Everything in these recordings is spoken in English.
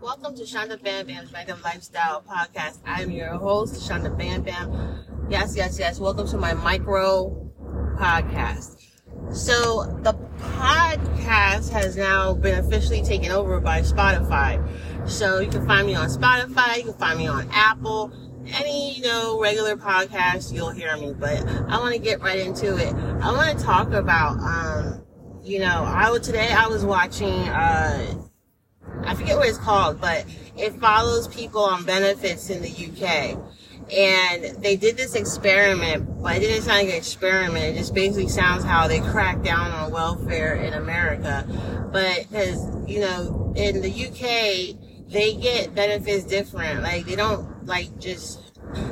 Welcome to Shanda Bam Bam's Random Lifestyle Podcast. I'm your host, Shanda Bam Bam. Yes, yes, yes. Welcome to my micro podcast. So the podcast has now been officially taken over by Spotify. So you can find me on Spotify, you can find me on Apple, any, you know, regular podcast, you'll hear me. But I want to get right into it. I want to talk about, um, you know, I was today I was watching uh forget what it's called, but it follows people on benefits in the UK. And they did this experiment, but it didn't sound like an experiment. It just basically sounds how they crack down on welfare in America. But because, you know, in the UK, they get benefits different. Like they don't like just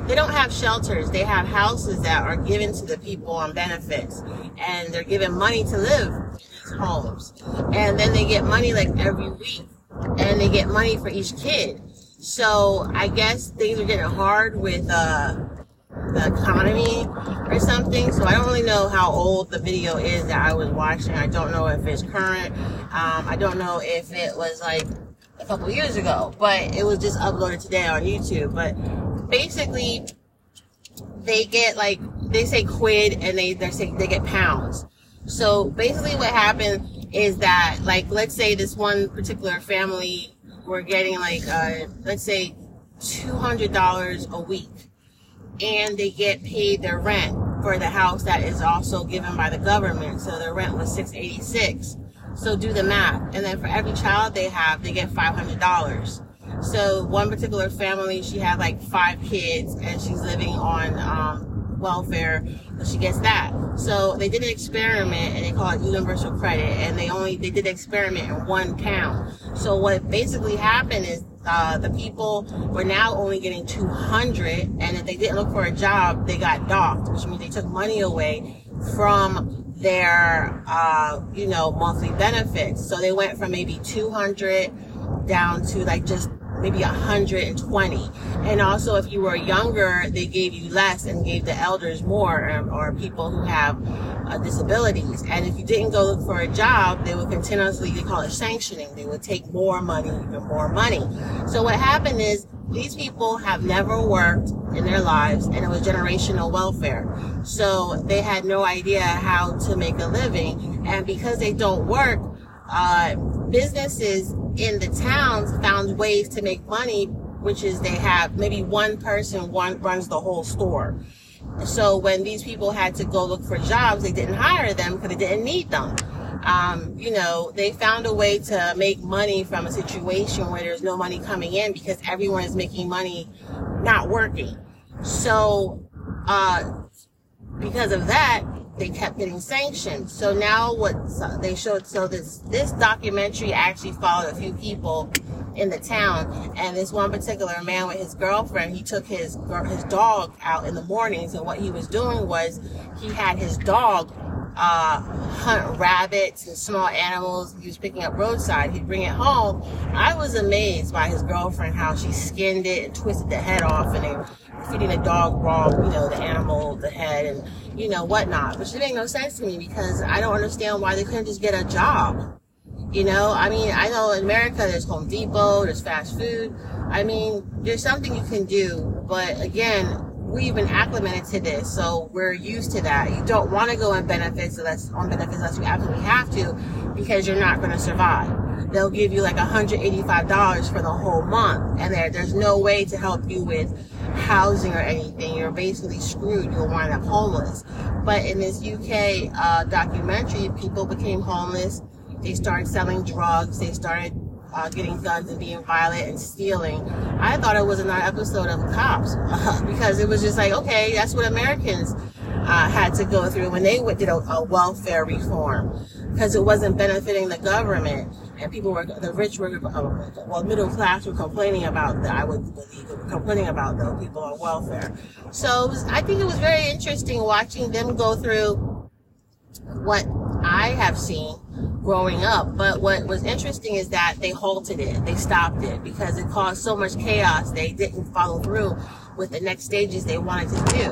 they don't have shelters. They have houses that are given to the people on benefits and they're given money to live in these homes. And then they get money like every week and they get money for each kid. So I guess things are getting hard with uh, the economy or something. So I don't really know how old the video is that I was watching. I don't know if it's current. Um, I don't know if it was like a couple years ago, but it was just uploaded today on YouTube. But basically, they get like they say quid and they they say they get pounds. So basically, what happened is that like let's say this one particular family were getting like uh, let's say two hundred dollars a week, and they get paid their rent for the house that is also given by the government. So their rent was six eighty six. So do the math, and then for every child they have, they get five hundred dollars. So one particular family, she had like five kids, and she's living on um, welfare. She gets that. So they did an experiment, and they call it universal credit, and they only they did the experiment in one town. So what basically happened is uh, the people were now only getting 200 and if they didn't look for a job they got docked which means they took money away from their uh, you know monthly benefits so they went from maybe 200 down to like just maybe 120 and also if you were younger they gave you less and gave the elders more or, or people who have uh, disabilities. And if you didn't go look for a job they would continuously they call it sanctioning. They would take more money even more money. So what happened is these people have never worked in their lives and it was generational welfare. So they had no idea how to make a living. And because they don't work uh, businesses in the towns found ways to make money, which is they have maybe one person one runs the whole store. So when these people had to go look for jobs, they didn't hire them because they didn't need them. Um, you know, they found a way to make money from a situation where there's no money coming in because everyone is making money not working. So, uh, because of that, they kept getting sanctioned. So now what they showed, so this, this documentary actually followed a few people in the town and this one particular man with his girlfriend, he took his, his dog out in the mornings and what he was doing was he had his dog uh, hunt rabbits and small animals he was picking up roadside. He'd bring it home. I was amazed by his girlfriend, how she skinned it and twisted the head off and they feeding the dog raw, you know, the animal, the head and, you know, whatnot. But it made no sense to me because I don't understand why they couldn't just get a job. You know, I mean, I know in America there's Home Depot, there's fast food. I mean, there's something you can do, but again, we've been acclimated to this, so we're used to that. You don't want to go on benefits unless on benefits unless you absolutely have to, because you're not going to survive. They'll give you like $185 for the whole month, and there there's no way to help you with housing or anything. You're basically screwed. You'll wind up homeless. But in this UK uh, documentary, people became homeless. They started selling drugs. They started uh, getting guns and being violent and stealing. I thought it was another episode of Cops because it was just like, okay, that's what Americans uh, had to go through when they did a, a welfare reform because it wasn't benefiting the government and people were the rich were uh, well middle class were complaining about that I would believe were complaining about the people on welfare. So was, I think it was very interesting watching them go through what I have seen growing up. But what was interesting is that they halted it. They stopped it because it caused so much chaos. They didn't follow through with the next stages they wanted to do.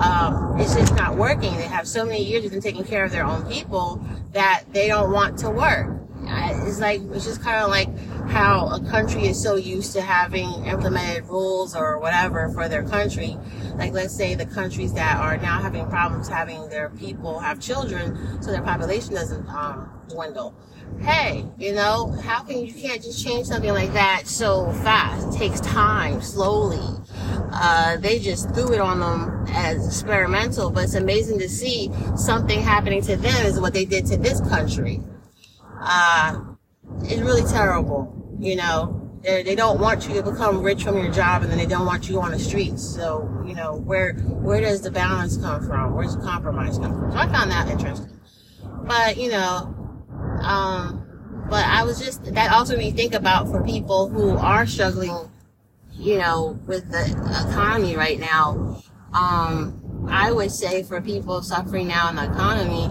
Um, it's just not working. They have so many years of them taking care of their own people that they don't want to work. It's like, it's just kind of like how a country is so used to having implemented rules or whatever for their country. Like, let's say the countries that are now having problems having their people have children so their population doesn't um, dwindle. Hey, you know, how can you can't just change something like that so fast? It takes time, slowly. Uh, they just threw it on them as experimental, but it's amazing to see something happening to them is what they did to this country. Uh, it's really terrible. You know, they, they don't want you to become rich from your job, and then they don't want you on the streets. So, you know, where where does the balance come from? Where's the compromise come from? So I found that interesting. But you know, um, but I was just that also made me think about for people who are struggling, you know, with the economy right now. Um, I would say for people suffering now in the economy,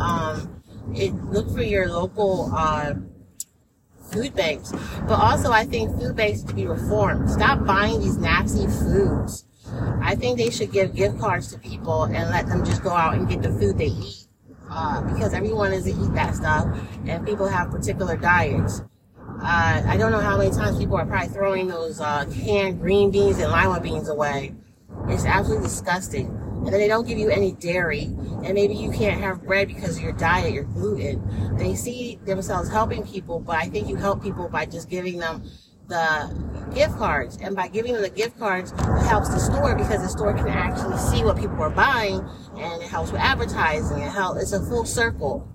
um, it, look for your local uh, food banks. But also, I think food banks to be reformed. Stop buying these nasty foods. I think they should give gift cards to people and let them just go out and get the food they eat. Uh, because everyone doesn't eat that stuff, and people have particular diets. Uh, I don't know how many times people are probably throwing those uh, canned green beans and lima beans away. It's absolutely disgusting. And then they don't give you any dairy, and maybe you can't have bread because of your diet, your gluten. They see themselves helping people, but I think you help people by just giving them the gift cards. And by giving them the gift cards, it helps the store because the store can actually see what people are buying and it helps with advertising. It helps, it's a full circle.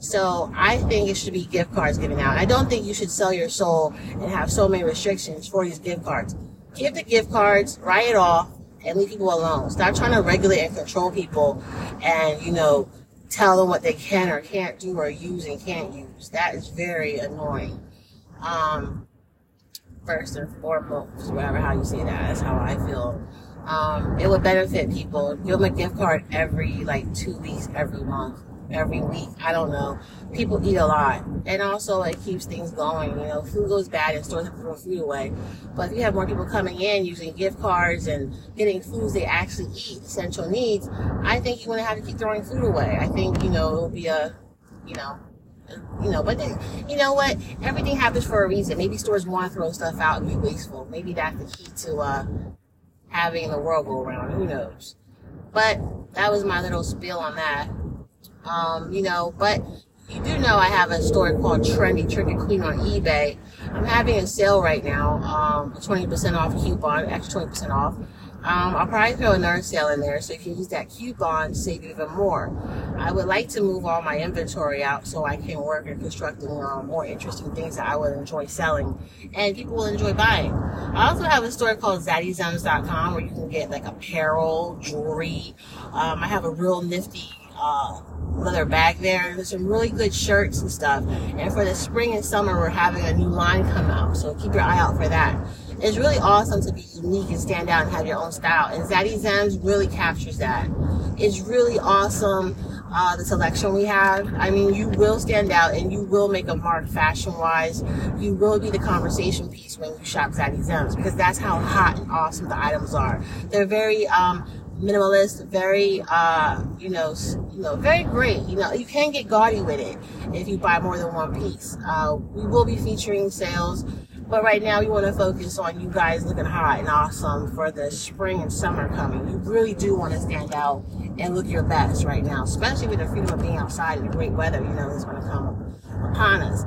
So I think it should be gift cards given out. I don't think you should sell your soul and have so many restrictions for these gift cards. Give the gift cards, write it off, and leave people alone. Stop trying to regulate and control people and, you know, tell them what they can or can't do or use and can't use. That is very annoying. Um, first and foremost, whatever how you say that, that's how I feel. Um, it would benefit people. Give them a gift card every like two weeks, every month, every week. I don't know. People eat a lot, and also it keeps things going. You know, food goes bad and stores have to throw food away. But if you have more people coming in using gift cards and getting foods they actually eat, essential needs, I think you wouldn't have to keep throwing food away. I think you know it'll be a, you know, you know, but then, you know what? Everything happens for a reason. Maybe stores want to throw stuff out and be wasteful. Maybe that's the key to uh, having the world go around. Who knows? But that was my little spiel on that. Um, you know, but you do know I have a store called Trendy Trinket Queen on eBay. I'm having a sale right now, um, 20% off coupon, extra 20% off. Um, I'll probably throw another sale in there so you can use that coupon to save even more. I would like to move all my inventory out so I can work at constructing um, more interesting things that I would enjoy selling and people will enjoy buying. I also have a store called zaddyzems.com where you can get like apparel, jewelry. Um, I have a real nifty uh, leather bag there. There's some really good shirts and stuff. And for the spring and summer, we're having a new line come out. So keep your eye out for that. It's really awesome to be unique and stand out and have your own style. And Zaddy Zems really captures that. It's really awesome. Uh, the selection we have. I mean, you will stand out and you will make a mark fashion wise. You will be the conversation piece when you shop Zaddy Zems because that's how hot and awesome the items are. They're very um, minimalist, very uh, you know, you know, very great. You know, you can get gaudy with it if you buy more than one piece. Uh, we will be featuring sales but right now, we want to focus on you guys looking hot and awesome for the spring and summer coming. You really do want to stand out and look your best right now, especially with the freedom of being outside and the great weather, you know, is going to come upon us.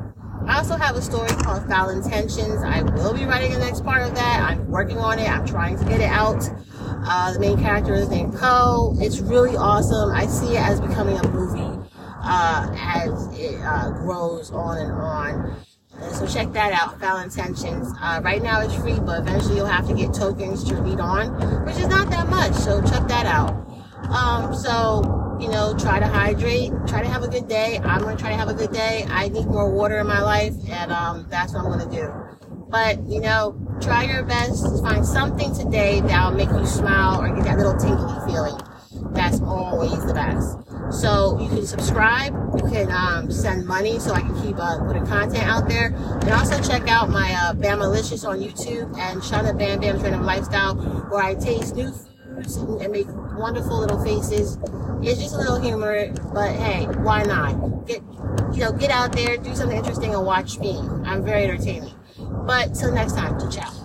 I also have a story called Foul Intentions. I will be writing the next part of that. I'm working on it. I'm trying to get it out. Uh, the main character is named Poe. It's really awesome. I see it as becoming a movie uh, as it uh, grows on and on. So check that out, Foul Intentions. Uh, right now it's free, but eventually you'll have to get tokens to read on, which is not that much. So check that out. Um, so, you know, try to hydrate, try to have a good day. I'm going to try to have a good day. I need more water in my life, and um, that's what I'm going to do. But, you know, try your best to find something today that'll make you smile or get that little tingly feeling. That's always the best. So you can subscribe, you can um, send money so I can keep uh, putting content out there. And also check out my uh, Bamalicious on YouTube and Shanda Bam Bam's Random Lifestyle where I taste new foods and make wonderful little faces. It's just a little humor, but hey, why not? Get you know, get out there, do something interesting, and watch me. I'm very entertaining. But till next time, ciao.